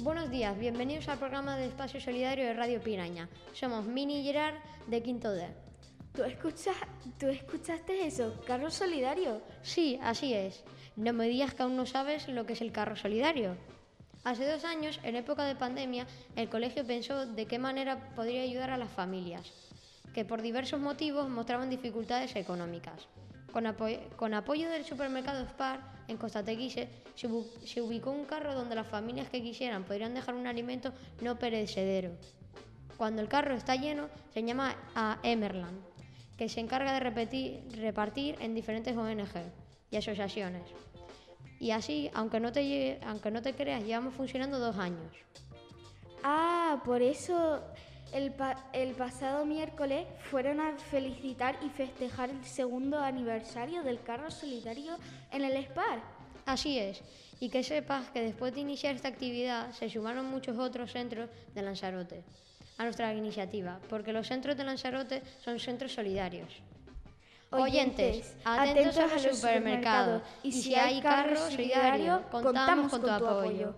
Buenos días, bienvenidos al programa de Espacio Solidario de Radio Piraña. Somos Mini y Gerard de Quinto D. ¿Tú, escuchas, ¿Tú escuchaste eso? ¿Carro solidario? Sí, así es. No me digas que aún no sabes lo que es el carro solidario. Hace dos años, en época de pandemia, el colegio pensó de qué manera podría ayudar a las familias, que por diversos motivos mostraban dificultades económicas. Con, apoyo del supermercado Spar en Costa Teguise se, se ubicó un carro donde las familias que quisieran podrían dejar un alimento no perecedero. Cuando el carro está lleno, se llama a Emerland, que se encarga de repetir, repartir en diferentes ONG y asociaciones. Y así, aunque no te, aunque no te creas, llevamos funcionando dos años. Ah, por eso el, el, pasado miércoles fueron a felicitar y festejar el segundo aniversario del carro solidario en el SPAR. Así es, y que sepas que después de iniciar esta actividad se sumaron muchos otros centros de Lanzarote a nuestra iniciativa, porque los centros de Lanzarote son centros solidarios. Oyentes, atentos, al supermercado, y si hay carro solidario, contamos, con, tu, apoyo.